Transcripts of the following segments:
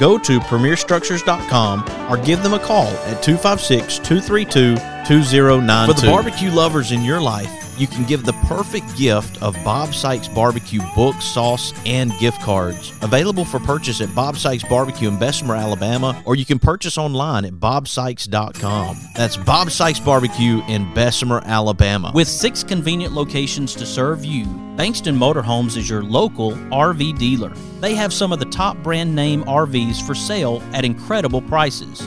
go to premierstructures.com or give them a call at 256 232 2092. For the barbecue lovers in your life, you can give the perfect gift of Bob Sykes Barbecue book, sauce, and gift cards. Available for purchase at Bob Sykes Barbecue in Bessemer, Alabama, or you can purchase online at bobsykes.com. That's Bob Sykes Barbecue in Bessemer, Alabama. With six convenient locations to serve you, Bankston Motorhomes is your local RV dealer. They have some of the top brand name RVs for sale at incredible prices.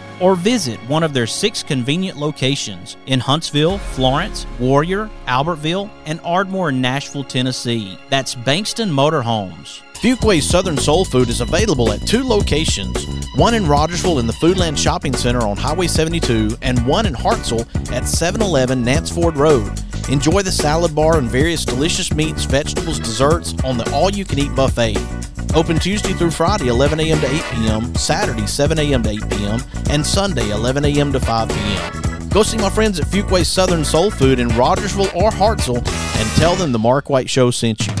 or visit one of their six convenient locations in Huntsville, Florence, Warrior, Albertville, and Ardmore in Nashville, Tennessee. That's Bankston Motorhomes. Fuquay's Southern Soul Food is available at two locations one in Rogersville in the Foodland Shopping Center on Highway 72, and one in Hartselle at 711 Nance Ford Road. Enjoy the salad bar and various delicious meats, vegetables, desserts on the all you can eat buffet. Open Tuesday through Friday, 11 a.m. to 8 p.m., Saturday, 7 a.m. to 8 p.m., and Sunday, 11 a.m. to 5 p.m. Go see my friends at Fuquay's Southern Soul Food in Rogersville or Hartselle and tell them the Mark White Show sent you.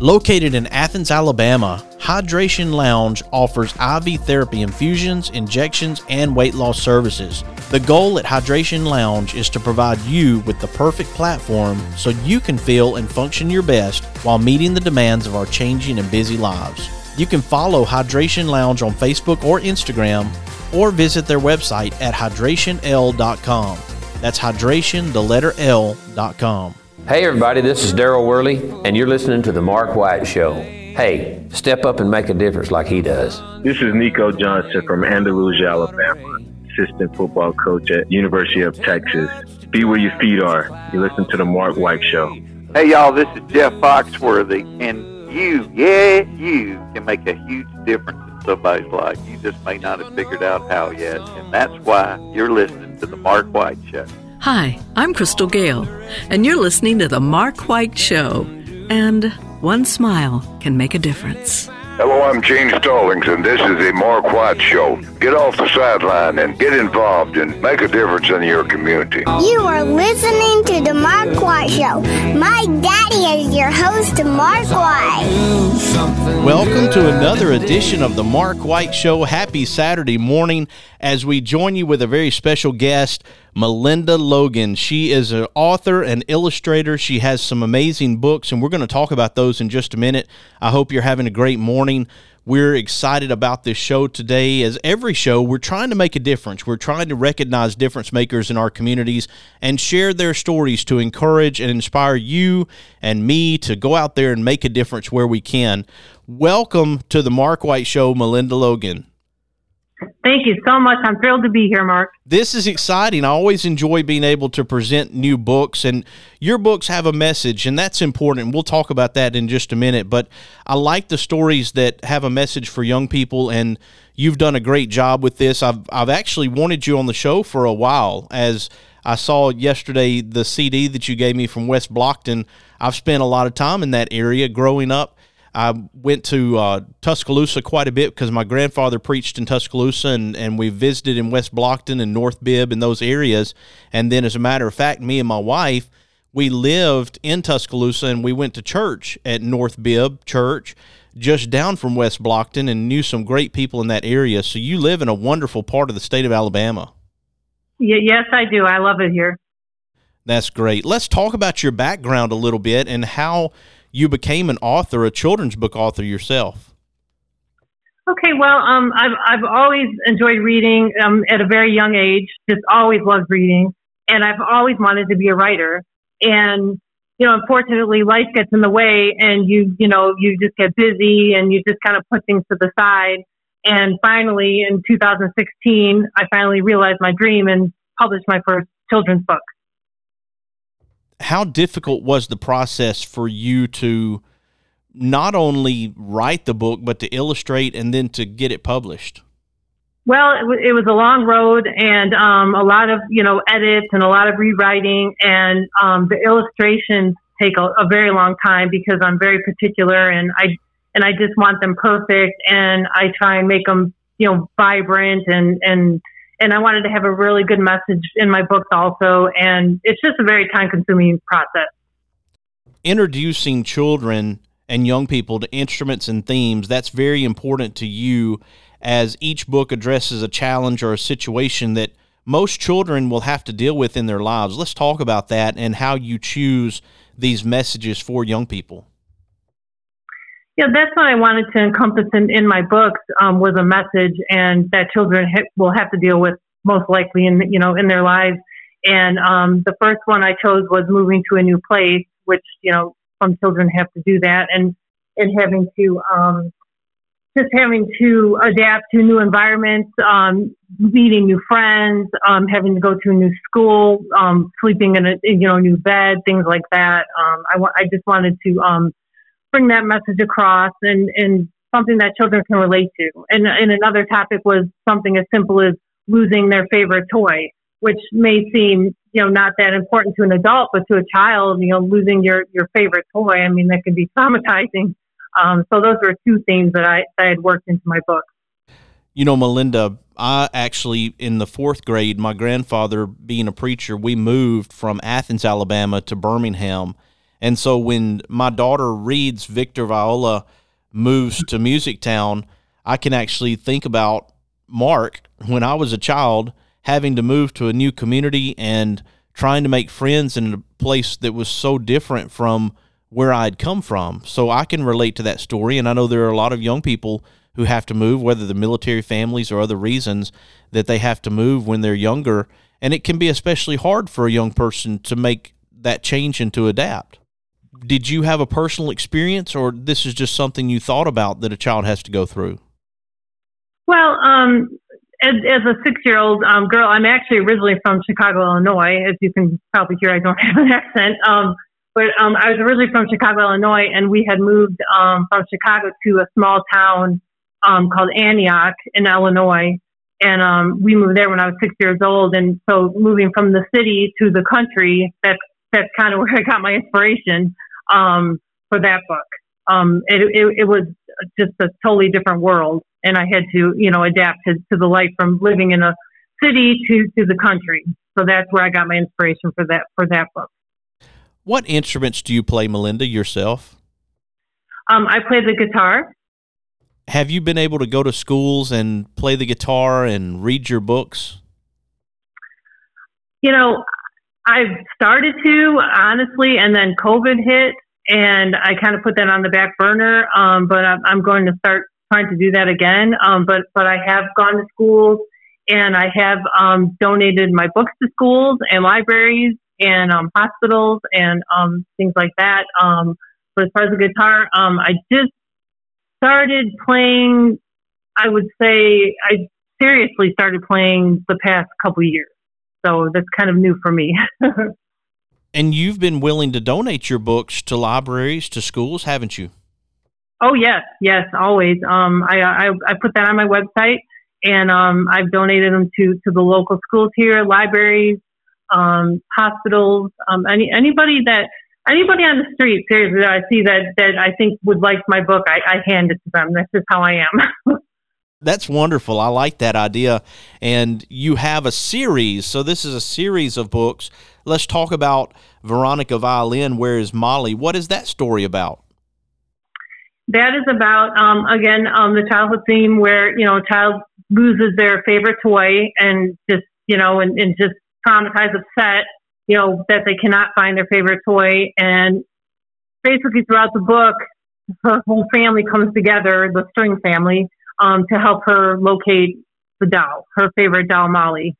Located in Athens, Alabama, Hydration Lounge offers IV therapy infusions, injections, and weight loss services. The goal at Hydration Lounge is to provide you with the perfect platform so you can feel and function your best while meeting the demands of our changing and busy lives. You can follow Hydration Lounge on Facebook or Instagram or visit their website at hydrationl.com. That's hydration, the letter L.com. Hey, everybody, this is Daryl Worley, and you're listening to The Mark White Show. Hey, step up and make a difference like he does. This is Nico Johnson from Andalusia, Alabama, assistant football coach at University of Texas. Be where your feet are. You listen to The Mark White Show. Hey, y'all, this is Jeff Foxworthy, and you, yeah, you can make a huge difference in somebody's life. You just may not have figured out how yet, and that's why you're listening to The Mark White Show. Hi, I'm Crystal Gayle, and you're listening to The Mark White Show. And one smile can make a difference. Hello, I'm Gene Stallings, and this is the Mark White Show. Get off the sideline and get involved and make a difference in your community. You are listening to The Mark White Show. My daddy is your host, Mark White. Welcome to another edition of the Mark White Show. Happy Saturday morning as we join you with a very special guest, Melinda Logan. She is an author and illustrator. She has some amazing books, and we're going to talk about those in just a minute. I hope you're having a great morning. We're excited about this show today. As every show, we're trying to make a difference. We're trying to recognize difference makers in our communities and share their stories to encourage and inspire you and me to go out there and make a difference where we can. Welcome to the Mark White Show, Melinda Logan. Thank you so much. I'm thrilled to be here, Mark. This is exciting. I always enjoy being able to present new books, and your books have a message, and that's important. We'll talk about that in just a minute. But I like the stories that have a message for young people, and you've done a great job with this. I've, I've actually wanted you on the show for a while as I saw yesterday the CD that you gave me from West Blockton. I've spent a lot of time in that area growing up I went to uh, Tuscaloosa quite a bit because my grandfather preached in Tuscaloosa, and, and we visited in West Blockton and North Bibb and those areas. And then, as a matter of fact, me and my wife, we lived in Tuscaloosa and we went to church at North Bibb Church just down from West Blockton and knew some great people in that area. So you live in a wonderful part of the state of Alabama. yes, I do. I love it here. That's great. Let's talk about your background a little bit and how you became an author, a children's book author yourself. Okay, well, um, I've I've always enjoyed reading um, at a very young age. Just always loved reading, and I've always wanted to be a writer. And you know, unfortunately, life gets in the way, and you you know you just get busy, and you just kind of put things to the side. And finally, in 2016, I finally realized my dream and published my first children's book how difficult was the process for you to not only write the book but to illustrate and then to get it published? Well, it, w- it was a long road and um, a lot of you know edits and a lot of rewriting, and um, the illustrations take a, a very long time because I'm very particular and I and I just want them perfect, and I try and make them you know vibrant and and and I wanted to have a really good message in my books also. And it's just a very time consuming process. Introducing children and young people to instruments and themes, that's very important to you as each book addresses a challenge or a situation that most children will have to deal with in their lives. Let's talk about that and how you choose these messages for young people. Yeah, that's what I wanted to encompass in, in my books um, was a message, and that children ha- will have to deal with most likely in you know in their lives. And um, the first one I chose was moving to a new place, which you know some children have to do that, and and having to um, just having to adapt to new environments, um, meeting new friends, um, having to go to a new school, um, sleeping in a you know new bed, things like that. Um, I, just wanted to um, bring that message across and, and something that children can relate to. And, and another topic was something as simple as losing their favorite toy, which may seem, you know, not that important to an adult, but to a child, you know, losing your, your favorite toy, I mean, that can be traumatizing. Um, so those were two themes that I, that I had worked into my book. You know, Melinda, I actually, in the fourth grade, my grandfather being a preacher, we moved from Athens, Alabama to Birmingham and so when my daughter reads Victor Viola moves to Music Town, I can actually think about Mark when I was a child having to move to a new community and trying to make friends in a place that was so different from where I'd come from. So I can relate to that story. And I know there are a lot of young people who have to move, whether the military families or other reasons that they have to move when they're younger. And it can be especially hard for a young person to make that change and to adapt did you have a personal experience or this is just something you thought about that a child has to go through? Well, um, as, as, a six year old um, girl, I'm actually originally from Chicago, Illinois. As you can probably hear, I don't have an accent. Um, but um, I was originally from Chicago, Illinois, and we had moved um, from Chicago to a small town um, called Antioch in Illinois. And we moved there when I was six years old. And so moving from the city to the country, that's, that's kind of where I got my inspiration um, for that book. Um, it, it, it, was just a totally different world, and I had to, you know, adapt to, to the life from living in a city to, to the country. So that's where I got my inspiration for that for that book. What instruments do you play, Melinda, yourself? Um, I play the guitar. Have you been able to go to schools and play the guitar and read your books? You know, I've started to honestly, and then COVID hit, and I kind of put that on the back burner. Um, but I'm, going to start trying to do that again. Um, but but I have gone to schools, and I have um, donated my books to schools and libraries and um, hospitals and um, things like that. Um, but as far as the guitar, I just started playing. I would say I seriously started playing the past couple years. So that's kind of new for me. and you've been willing to donate your books to libraries, to schools, haven't you? Oh yes, yes, always. Um, I, I I put that on my website, and um, I've donated them to to the local schools here, libraries, um, hospitals, um, any anybody that anybody on the street. Seriously, that I see that that I think would like my book, I, I hand it to them. That's just how I am. That's wonderful. I like that idea. And you have a series. So this is a series of books. Let's talk about Veronica Violin. Where is Molly? What is that story about? That is about um, again um, the childhood theme where you know a child loses their favorite toy and just you know and, and just traumatized, upset, you know that they cannot find their favorite toy, and basically throughout the book, her whole family comes together, the string family, um, to help her locate the doll, her favorite doll, Molly.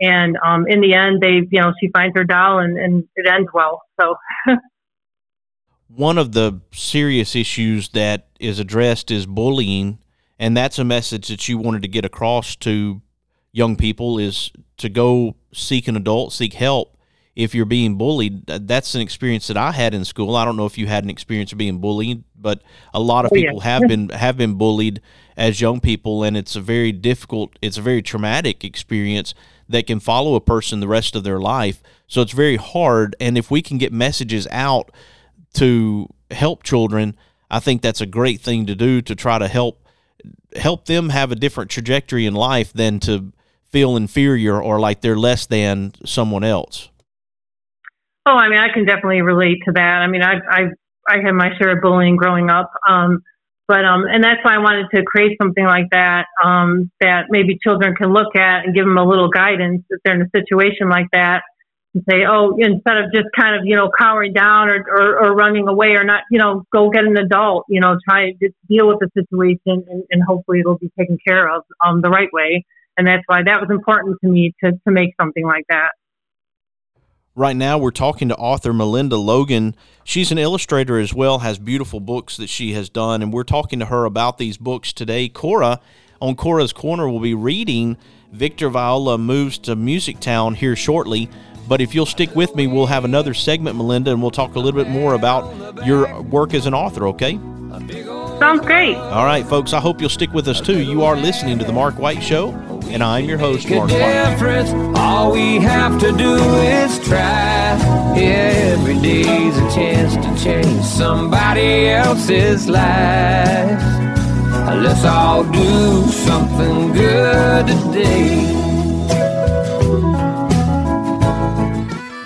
And um, in the end, they, you know, she finds her doll, and, and it ends well. So. One of the serious issues that is addressed is bullying, and that's a message that you wanted to get across to young people is to go seek an adult, seek help if you're being bullied. That's an experience that I had in school. I don't know if you had an experience of being bullied, but a lot of oh, people yeah. have been have been bullied as young people, and it's a very difficult, it's a very traumatic experience that can follow a person the rest of their life. So it's very hard. And if we can get messages out to help children, I think that's a great thing to do to try to help help them have a different trajectory in life than to feel inferior or like they're less than someone else. Oh, I mean, I can definitely relate to that. I mean, I I I had my share of bullying growing up, um, but um, and that's why I wanted to create something like that um, that maybe children can look at and give them a little guidance if they're in a situation like that, and say, oh, instead of just kind of you know cowering down or, or, or running away or not, you know, go get an adult, you know, try to deal with the situation and, and hopefully it'll be taken care of um, the right way. And that's why that was important to me to to make something like that. Right now, we're talking to author Melinda Logan. She's an illustrator as well, has beautiful books that she has done, and we're talking to her about these books today. Cora, on Cora's Corner, will be reading Victor Viola Moves to Music Town here shortly. But if you'll stick with me, we'll have another segment, Melinda, and we'll talk a little bit more about your work as an author, okay? Sounds great. All right, folks, I hope you'll stick with us too. You are listening to The Mark White Show, and I'm your host, Mark White. All we have to do is try. Every day's a chance to change somebody else's life. Let's all do something good today.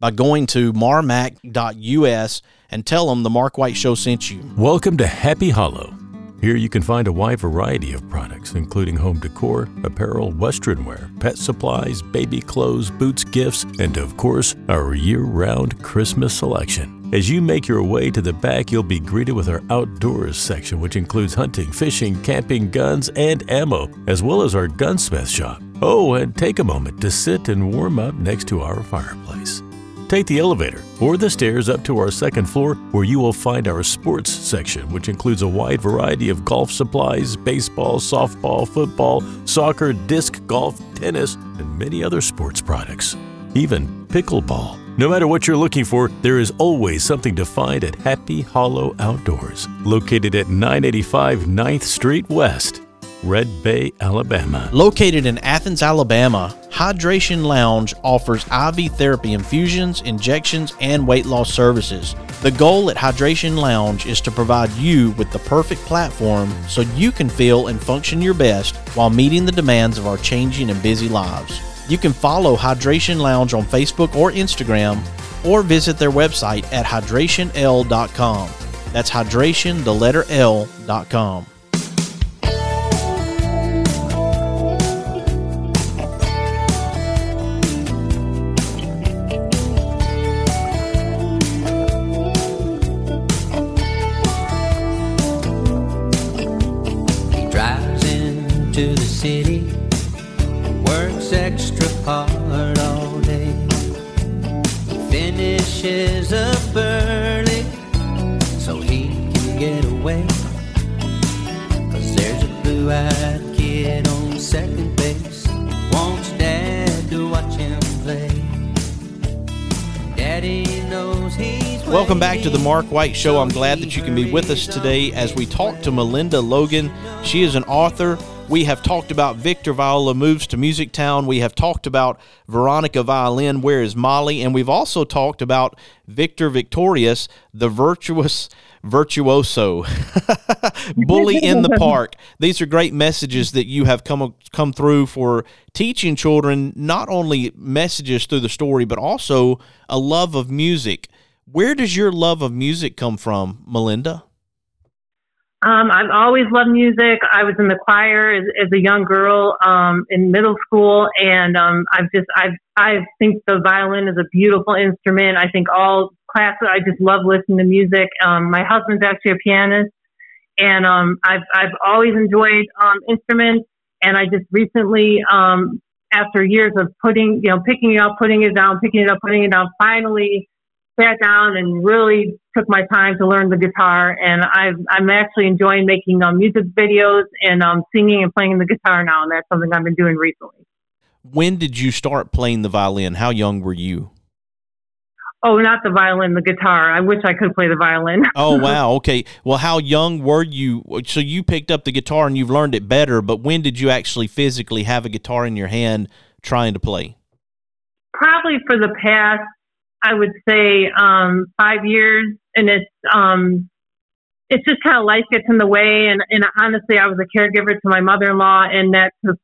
by going to marmac.us and tell them the Mark White Show sent you. Welcome to Happy Hollow. Here you can find a wide variety of products, including home decor, apparel, western wear, pet supplies, baby clothes, boots, gifts, and of course, our year round Christmas selection. As you make your way to the back, you'll be greeted with our outdoors section, which includes hunting, fishing, camping, guns, and ammo, as well as our gunsmith shop. Oh, and take a moment to sit and warm up next to our fireplace. Take the elevator or the stairs up to our second floor where you will find our sports section, which includes a wide variety of golf supplies, baseball, softball, football, soccer, disc golf, tennis, and many other sports products. Even pickleball. No matter what you're looking for, there is always something to find at Happy Hollow Outdoors, located at 985 9th Street West, Red Bay, Alabama. Located in Athens, Alabama, Hydration Lounge offers IV therapy infusions, injections, and weight loss services. The goal at Hydration Lounge is to provide you with the perfect platform so you can feel and function your best while meeting the demands of our changing and busy lives. You can follow Hydration Lounge on Facebook or Instagram or visit their website at hydrationl.com. That's hydration, the letter L.com. finishes up early so he can get away. Cause there's a blue eyed kid on second base, wants dad to watch him play. Daddy knows he's Welcome back to the Mark White Show. I'm glad that you can be with us today as we talk to Melinda Logan. She is an author. We have talked about Victor Viola moves to Music Town. We have talked about Veronica Violin, Where is Molly? And we've also talked about Victor Victorious, the virtuous virtuoso, bully in the park. These are great messages that you have come come through for teaching children not only messages through the story, but also a love of music. Where does your love of music come from, Melinda? Um, I've always loved music. I was in the choir as, as a young girl um, in middle school, and um, I've just I've I think the violin is a beautiful instrument. I think all classes. I just love listening to music. Um, my husband's actually a pianist, and um, I've I've always enjoyed um, instruments. And I just recently, um, after years of putting you know picking it up, putting it down, picking it up, putting it down, finally sat down and really took my time to learn the guitar. And I've, I'm actually enjoying making um, music videos and um, singing and playing the guitar now. And that's something I've been doing recently. When did you start playing the violin? How young were you? Oh, not the violin, the guitar. I wish I could play the violin. oh, wow. Okay. Well, how young were you? So you picked up the guitar and you've learned it better, but when did you actually physically have a guitar in your hand trying to play? Probably for the past I would say um, five years, and it's um, it's just kind of life gets in the way. And, and honestly, I was a caregiver to my mother-in-law, and that took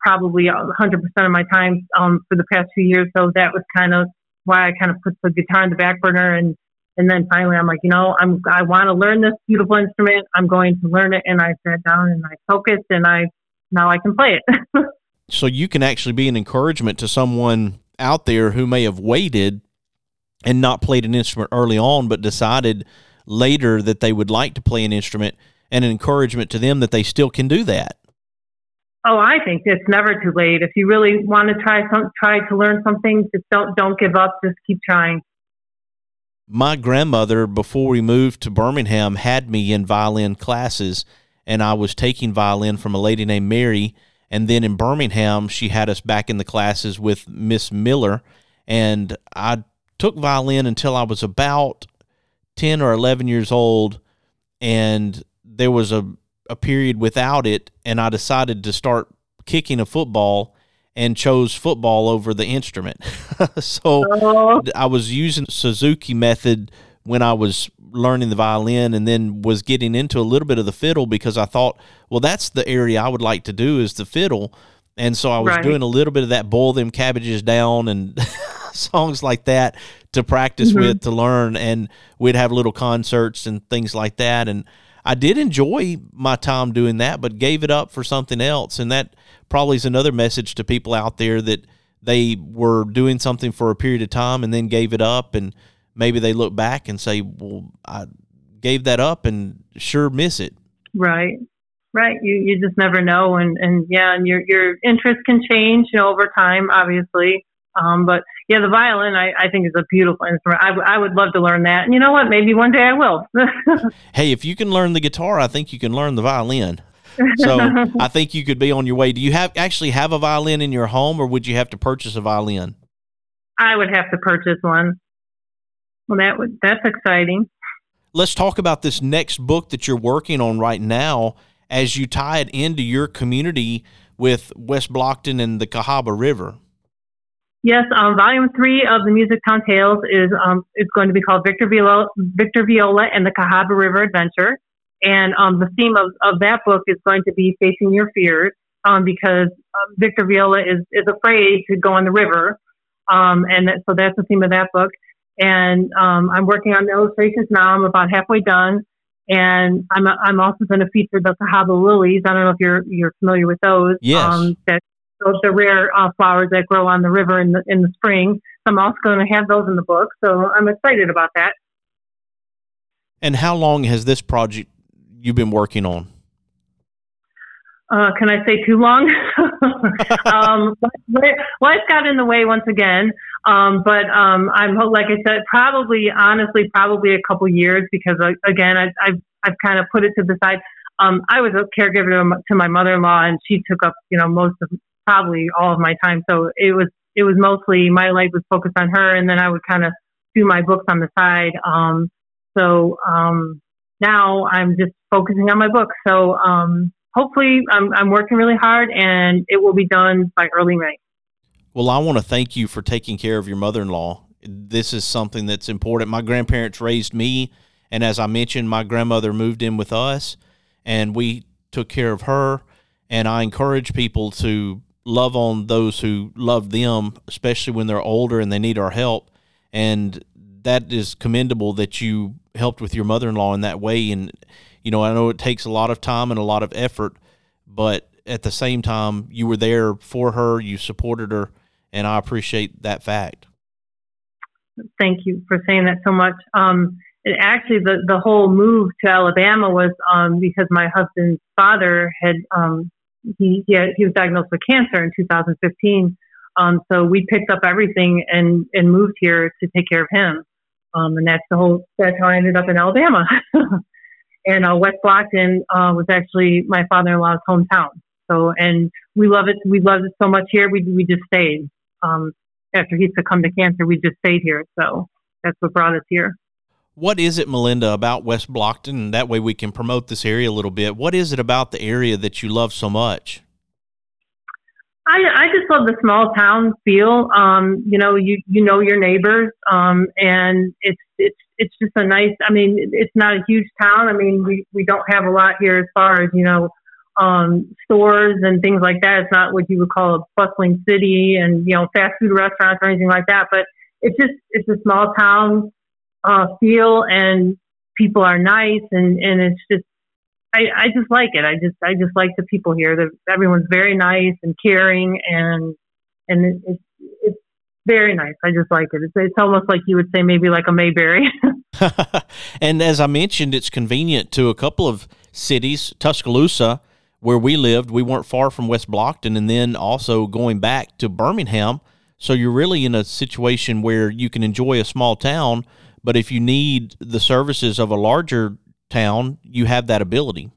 probably 100% of my time um, for the past few years. So that was kind of why I kind of put the guitar in the back burner, and and then finally, I'm like, you know, I'm I want to learn this beautiful instrument. I'm going to learn it, and I sat down and I focused, and I now I can play it. so you can actually be an encouragement to someone out there who may have waited and not played an instrument early on, but decided later that they would like to play an instrument and an encouragement to them that they still can do that. Oh, I think it's never too late. If you really want to try some, try to learn something, just don't don't give up. Just keep trying. My grandmother, before we moved to Birmingham, had me in violin classes, and I was taking violin from a lady named Mary. And then in Birmingham, she had us back in the classes with Miss Miller, and I took violin until I was about 10 or 11 years old. and there was a a period without it, and I decided to start kicking a football and chose football over the instrument. so Oh. I was using Suzuki method when I was learning the violin and then was getting into a little bit of the fiddle because I thought, well, that's the area I would like to do is the fiddle. And so I was Right. doing a little bit of that boil them cabbages down and songs like that to practice Mhm. with to learn and we'd have little concerts and things like that and I did enjoy my time doing that but gave it up for something else and that probably is another message to people out there that they were doing something for a period of time and then gave it up and maybe they look back and say well I gave that up and sure miss it Right. Right. You you just never know and, and yeah, and your your interest can change, you know, over time, obviously. Um, but yeah, the violin I, I think is a beautiful instrument. I, w- I would love to learn that. And you know what? Maybe one day I will. hey if you can learn the guitar I think you can learn the violin so I think you could be on your way do you have actually have a violin in your home or would you have to purchase a violin I would have to purchase one. Well, that would that's exciting. let's talk about this next book that you're working on right now as you tie it into your community with West Blockton and the Cahaba River. Yes, um, volume three of the Music Town Tales is um, is going to be called Victor Viola, Victor Viola and the Cahaba River Adventure, and um, the theme of, of that book is going to be facing your fears, um, because um, Victor Viola is is afraid to go on the river, um, and that, so that's the theme of that book. And I'm working on the illustrations now. I'm about halfway done, and I'm I'm also going to feature the Cahaba lilies. I don't know if you're you're familiar with those. Yes. Um, that those are rare uh, flowers that grow on the river in the in the spring. So I'm also going to have those in the book. So I'm excited about that. And how long has this project you've been working on? Uh, can I say too long? um, life got in the way once again. Um, but um, I'm like I said, probably honestly, probably a couple years because uh, again, I, I've I've kind of put it to the side. Um, I was a caregiver to my- to my mother-in-law, and she took up you know most of probably all of my time. So it was it was mostly my life was focused on her, and then I would kind of do my books on the side. Um, so um, now I'm just focusing on my book. So um, hopefully, I'm, I'm working really hard, and it will be done by early May. Well, I want to thank you for taking care of your mother in law. This is something that's important. My grandparents raised me, and as I mentioned, my grandmother moved in with us, and we took care of her. And I encourage people to love on those who love them, especially when they're older and they need our help. And that is commendable that you helped with your mother in law in that way. And, you know, I know it takes a lot of time and a lot of effort, but at the same time, you were there for her, you supported her, and I appreciate that fact. Thank you for saying that so much. Um, and actually, the, the whole move to Alabama was um, because my husband's father had um, he he, had, he was diagnosed with cancer in 2015. Um, so we picked up everything and and moved here to take care of him. Um, and that's the whole. That's how I ended up in Alabama. and uh, West Blockton uh, was actually my father-in-law's hometown. So and we love it. We loved it so much here. We we just stayed. Um, after he succumbed to cancer, we just stayed here. So that's what brought us here. What is it, Melinda, about West Blockton? That way we can promote this area a little bit. What is it about the area that you love so much? I, I just love the small town feel. Um, you know, you you know your neighbors, um, and it's it's it's just a nice. I mean, it's not a huge town. I mean, we we don't have a lot here as far as you know um, stores and things like that. It's not what you would call a bustling city and you know fast food restaurants or anything like that. But it's just it's a small town uh, feel, and people are nice, and and it's just I, I just like it. I just I just like the people here. The, everyone's very nice and caring, and and it, it's it's very nice. I just like it. It's it's almost like you would say maybe like a Mayberry. and as I mentioned, it's convenient to a couple of cities. Tuscaloosa, where we lived, we weren't far from West Blockton, and then also going back to Birmingham. So you're really in a situation where you can enjoy a small town, but if you need the services of a larger town, you have that ability.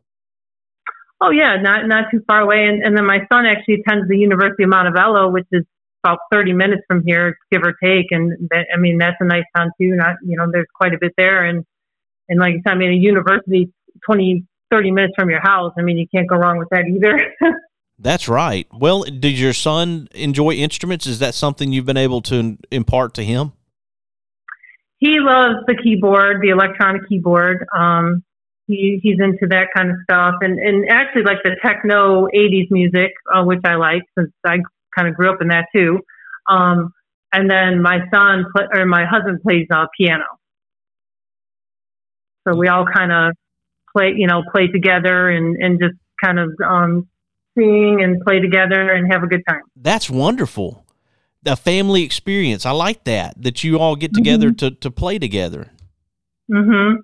oh yeah, not not too far away. And and then my son actually attends the University of Montevallo, which is about 30 minutes from here, give or take. And that, I mean that's a nice town too. Not you know there's quite a bit there, and and like I said, I mean a university 20, 30 minutes from your house. I mean, you can't go wrong with that either. That's right. Well, does your son enjoy instruments? Is that something you've been able to impart to him? He loves the keyboard, the electronic keyboard. Um, he, he's into that kind of stuff, and and actually like the techno '80s music, uh, which I like since I kind of grew up in that too. Um, and then my son play, or my husband plays uh, piano, so we all kind of play, you know, play together and and just kind of um, sing and play together and have a good time. That's wonderful. A family experience. I like that. That you all get together mm-hmm. to, to play together. Mm-hmm.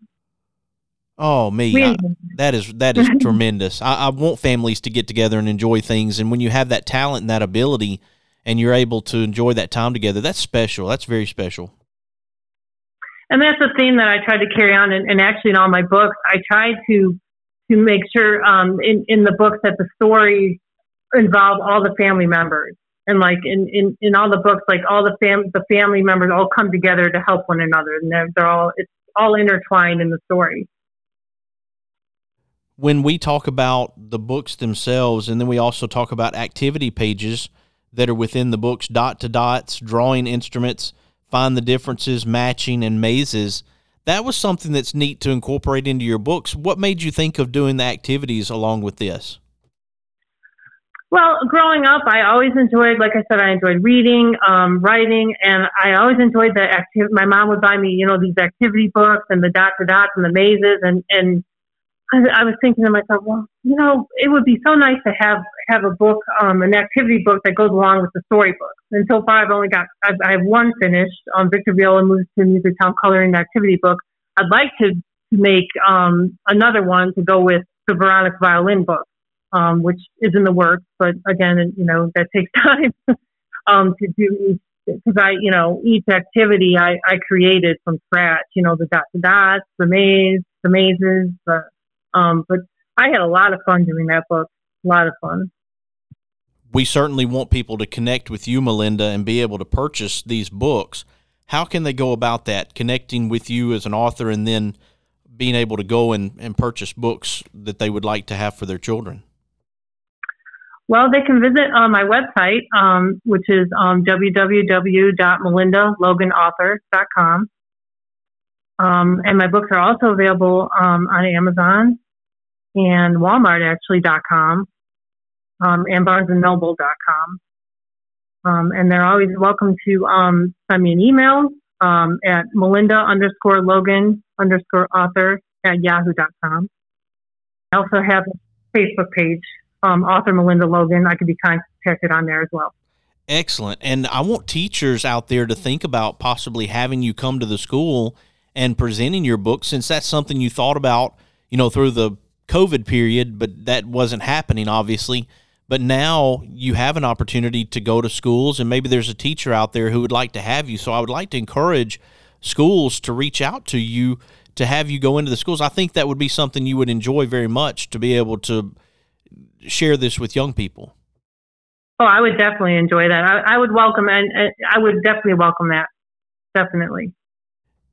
Oh me, I, that is that is tremendous. I, I, want families to get together and enjoy things, and when you have that talent and that ability, and you're able to enjoy that time together, that's special. That's very special. And that's the theme that I tried to carry on, and, and actually in all my books, I tried to to make sure um, in in the books that the stories involve all the family members, and like in in, in all the books, like all the fam the family members all come together to help one another, and they're, they're all it's all intertwined in the story. When we talk about the books themselves, and then we also talk about activity pages that are within the books, dot to dots, drawing instruments, find the differences, matching, and mazes. That was something that's neat to incorporate into your books. What made you think of doing the activities along with this? Well, growing up, I always enjoyed, like I said, I enjoyed reading, um, writing, and I always enjoyed the activity. My mom would buy me, you know, these activity books and the dot to dots and the mazes, and and I, I was thinking to myself, well, you know, it would be so nice to have have a book, um, an activity book that goes along with the storybooks. And so far, I've only got I've, I have one finished. Um, Victor Viola moves to Music Town Coloring activity book. I'd like to make um, another one to go with the Veronica violin book, um, which is in the works. But again, you know, that takes time um, to do because I, you know, each activity I, I created from scratch. You know, the dot to dots, the maze, the mazes, the um, but I had a lot of fun doing that book. A lot of fun. We certainly want people to connect with you, Melinda, and be able to purchase these books. How can they go about that? Connecting with you as an author and then being able to go and, and purchase books that they would like to have for their children? Well, they can visit uh, my website, um, which is um, www.melindaloganauthor.com. Um, and my books are also available um, on Amazon and Walmart actually.com um, and BarnesandNoble.com. Um, and they're always welcome to um, send me an email um, at Melinda underscore Logan underscore author at yahoo.com. I also have a Facebook page, um, author Melinda Logan. I could be contacted on there as well. Excellent. And I want teachers out there to think about possibly having you come to the school and presenting your book since that's something you thought about, you know, through the COVID period, but that wasn't happening, obviously. But now you have an opportunity to go to schools, and maybe there's a teacher out there who would like to have you. So I would like to encourage schools to reach out to you to have you go into the schools. I think that would be something you would enjoy very much to be able to share this with young people. Oh, I would definitely enjoy that. I, I would welcome, and I would definitely welcome that. Definitely.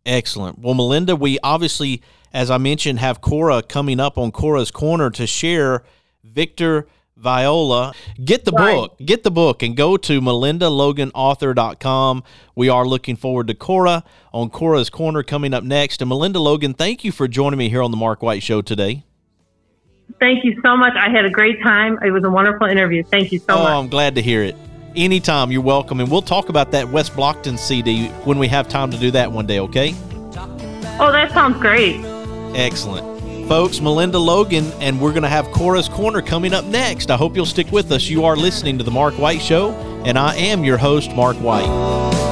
Excellent. Well, Melinda, we obviously, as I mentioned, have Cora coming up on Cora's Corner to share Victor Viola. Get the right. book. Get the book and go to melindaloganauthor.com. We are looking forward to Cora on Cora's Corner coming up next. And Melinda Logan, thank you for joining me here on the Mark White Show today. Thank you so much. I had a great time. It was a wonderful interview. Thank you so much. oh, much. I'm glad to hear it. Anytime, you're welcome. And we'll talk about that West Blockton CD when we have time to do that one day, okay? Oh, that sounds great. Excellent. Folks, Melinda Logan, and we're going to have Cora's Corner coming up next. I hope you'll stick with us. You are listening to The Mark White Show, and I am your host, Mark White.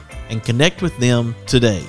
and connect with them today.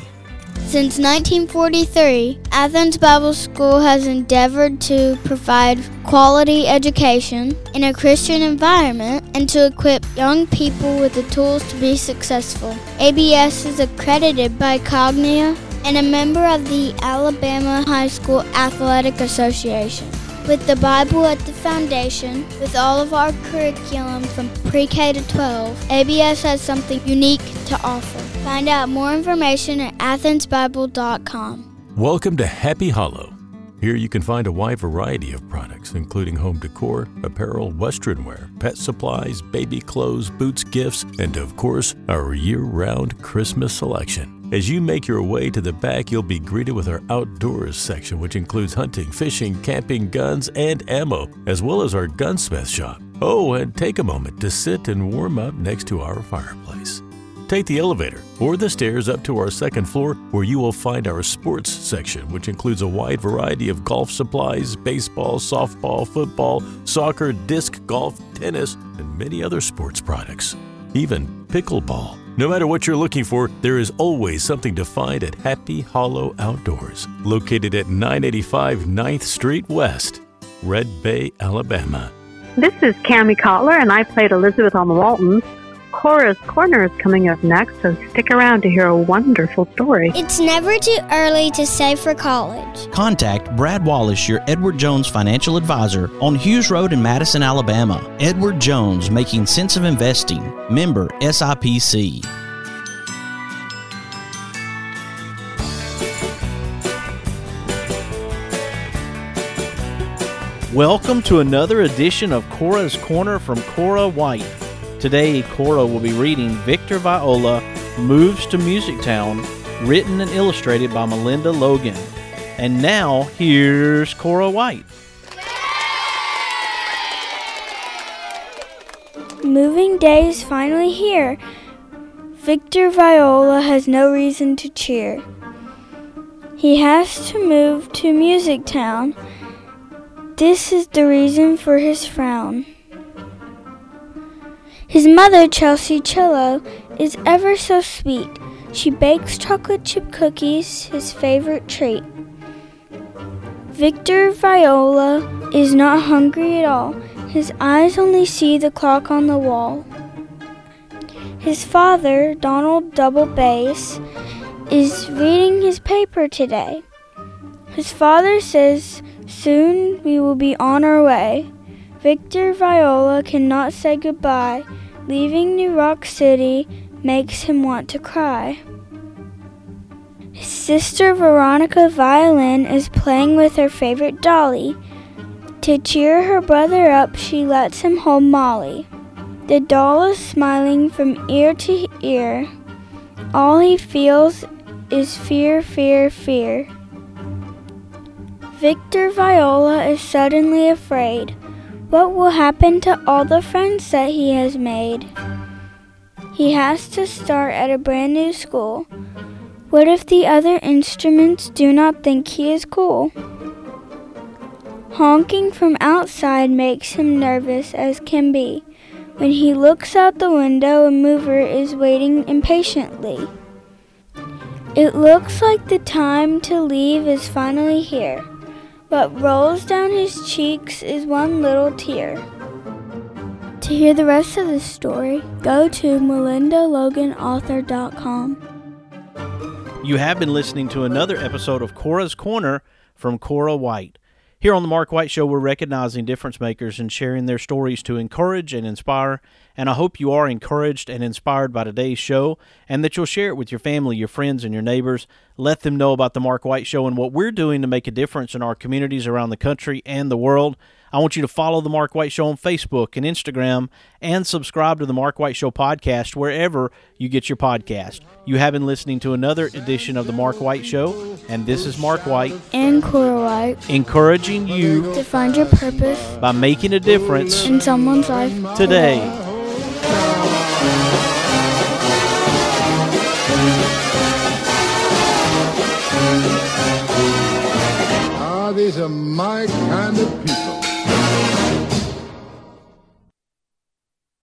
Since 1943, Athens Bible School has endeavored to provide quality education in a Christian environment and to equip young people with the tools to be successful. ABS is accredited by Cognia and a member of the Alabama High School Athletic Association. With the Bible at the foundation, with all of our curriculum from pre K to 12, ABS has something unique to offer. Find out more information at athensbible.com. Welcome to Happy Hollow. Here you can find a wide variety of products, including home decor, apparel, western wear, pet supplies, baby clothes, boots, gifts, and of course, our year round Christmas selection. As you make your way to the back, you'll be greeted with our outdoors section, which includes hunting, fishing, camping, guns, and ammo, as well as our gunsmith shop. Oh, and take a moment to sit and warm up next to our fireplace. Take the elevator or the stairs up to our second floor where you will find our sports section, which includes a wide variety of golf supplies, baseball, softball, football, soccer, disc golf, tennis, and many other sports products. Even pickleball. No matter what you're looking for, there is always something to find at Happy Hollow Outdoors, located at 985 9th Street West, Red Bay, Alabama. This is Kami Cotler, and I played Elizabeth on the Waltons. Cora's Corner is coming up next, so stick around to hear a wonderful story. It's never too early to save for college. Contact Brad Wallace, your Edward Jones financial advisor, on Hughes Road in Madison, Alabama. Edward Jones, making sense of investing. Member SIPC. Welcome to another edition of Cora's Corner from Cora White. Today, Cora will be reading Victor Viola Moves to Music Town, written and illustrated by Melinda Logan. And now, here's Cora White. Moving day is finally here. Victor Viola has no reason to cheer. He has to move to Music Town. This is the reason for his frown. His mother, Chelsea Cello, is ever so sweet. She bakes chocolate chip cookies, his favorite treat. Victor Viola is not hungry at all. His eyes only see the clock on the wall. His father, Donald Double Bass, is reading his paper today. His father says Soon we will be on our way. Victor Viola cannot say goodbye. Leaving New Rock City makes him want to cry. His sister Veronica Violin is playing with her favorite dolly. To cheer her brother up, she lets him hold Molly. The doll is smiling from ear to ear. All he feels is fear, fear, fear. Victor Viola is suddenly afraid. What will happen to all the friends that he has made? He has to start at a brand new school. What if the other instruments do not think he is cool? Honking from outside makes him nervous as can be. When he looks out the window, a mover is waiting impatiently. It looks like the time to leave is finally here. What rolls down his cheeks is one little tear. To hear the rest of the story, go to melindaloganauthor.com. You have been listening to another episode of Cora's Corner from Cora White. Here on the Mark White Show, we're recognizing difference makers and sharing their stories to encourage and inspire. And I hope you are encouraged and inspired by today's show and that you'll share it with your family, your friends, and your neighbors. Let them know about the Mark White Show and what we're doing to make a difference in our communities around the country and the world. I want you to follow the Mark White Show on Facebook and Instagram and subscribe to the Mark White Show podcast wherever you get your podcast. You have been listening to another edition of the Mark White Show, and this is Mark White And Cora White encouraging you to find your purpose by making a difference in someone's life today. Ah, these are my kind of people.